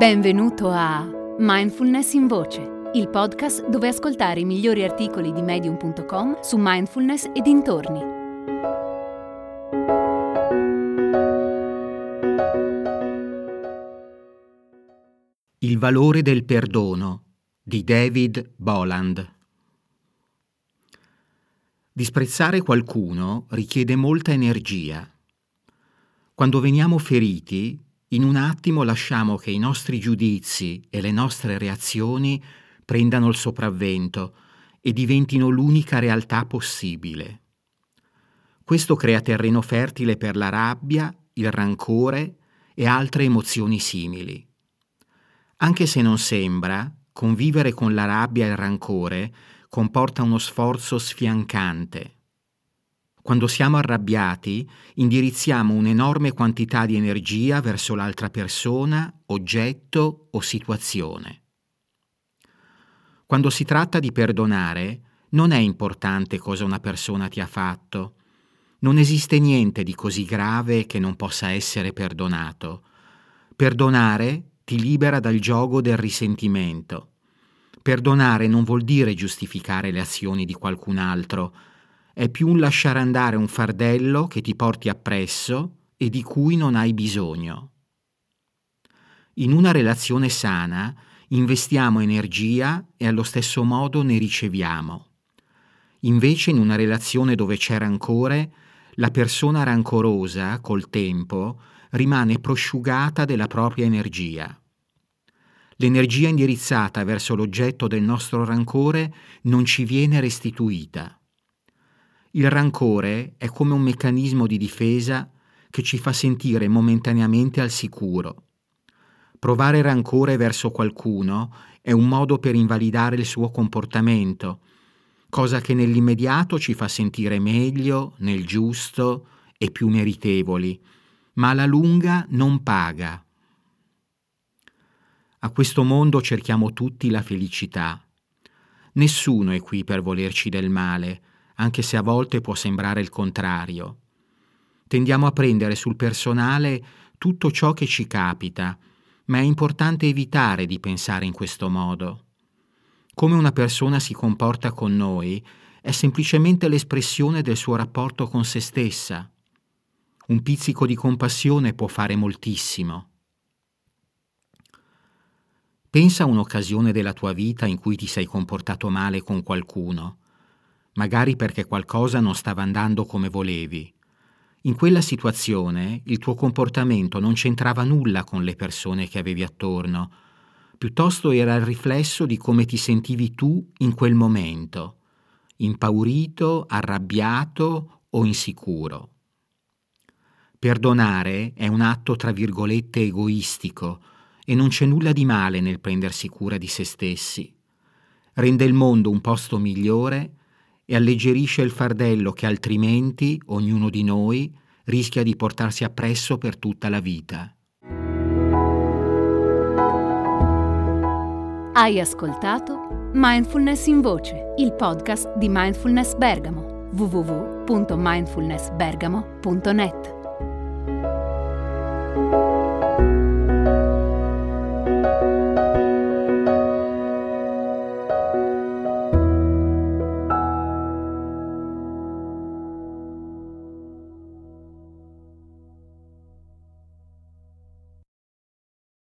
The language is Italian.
Benvenuto a Mindfulness in Voce, il podcast dove ascoltare i migliori articoli di medium.com su mindfulness e dintorni. Il valore del perdono di David Boland. Disprezzare qualcuno richiede molta energia. Quando veniamo feriti, in un attimo lasciamo che i nostri giudizi e le nostre reazioni prendano il sopravvento e diventino l'unica realtà possibile. Questo crea terreno fertile per la rabbia, il rancore e altre emozioni simili. Anche se non sembra, convivere con la rabbia e il rancore comporta uno sforzo sfiancante. Quando siamo arrabbiati, indirizziamo un'enorme quantità di energia verso l'altra persona, oggetto o situazione. Quando si tratta di perdonare, non è importante cosa una persona ti ha fatto. Non esiste niente di così grave che non possa essere perdonato. Perdonare ti libera dal gioco del risentimento. Perdonare non vuol dire giustificare le azioni di qualcun altro, è più un lasciare andare un fardello che ti porti appresso e di cui non hai bisogno. In una relazione sana investiamo energia e allo stesso modo ne riceviamo. Invece in una relazione dove c'è rancore, la persona rancorosa, col tempo, rimane prosciugata della propria energia. L'energia indirizzata verso l'oggetto del nostro rancore non ci viene restituita. Il rancore è come un meccanismo di difesa che ci fa sentire momentaneamente al sicuro. Provare rancore verso qualcuno è un modo per invalidare il suo comportamento, cosa che nell'immediato ci fa sentire meglio, nel giusto e più meritevoli, ma alla lunga non paga. A questo mondo cerchiamo tutti la felicità. Nessuno è qui per volerci del male, anche se a volte può sembrare il contrario. Tendiamo a prendere sul personale tutto ciò che ci capita, ma è importante evitare di pensare in questo modo. Come una persona si comporta con noi è semplicemente l'espressione del suo rapporto con se stessa. Un pizzico di compassione può fare moltissimo. Pensa a un'occasione della tua vita in cui ti sei comportato male con qualcuno magari perché qualcosa non stava andando come volevi. In quella situazione il tuo comportamento non c'entrava nulla con le persone che avevi attorno, piuttosto era il riflesso di come ti sentivi tu in quel momento, impaurito, arrabbiato o insicuro. Perdonare è un atto tra virgolette egoistico e non c'è nulla di male nel prendersi cura di se stessi. Rende il mondo un posto migliore e alleggerisce il fardello che altrimenti ognuno di noi rischia di portarsi appresso per tutta la vita. Hai ascoltato Mindfulness in Voce, il podcast di Mindfulness Bergamo www.mindfulnessbergamo.net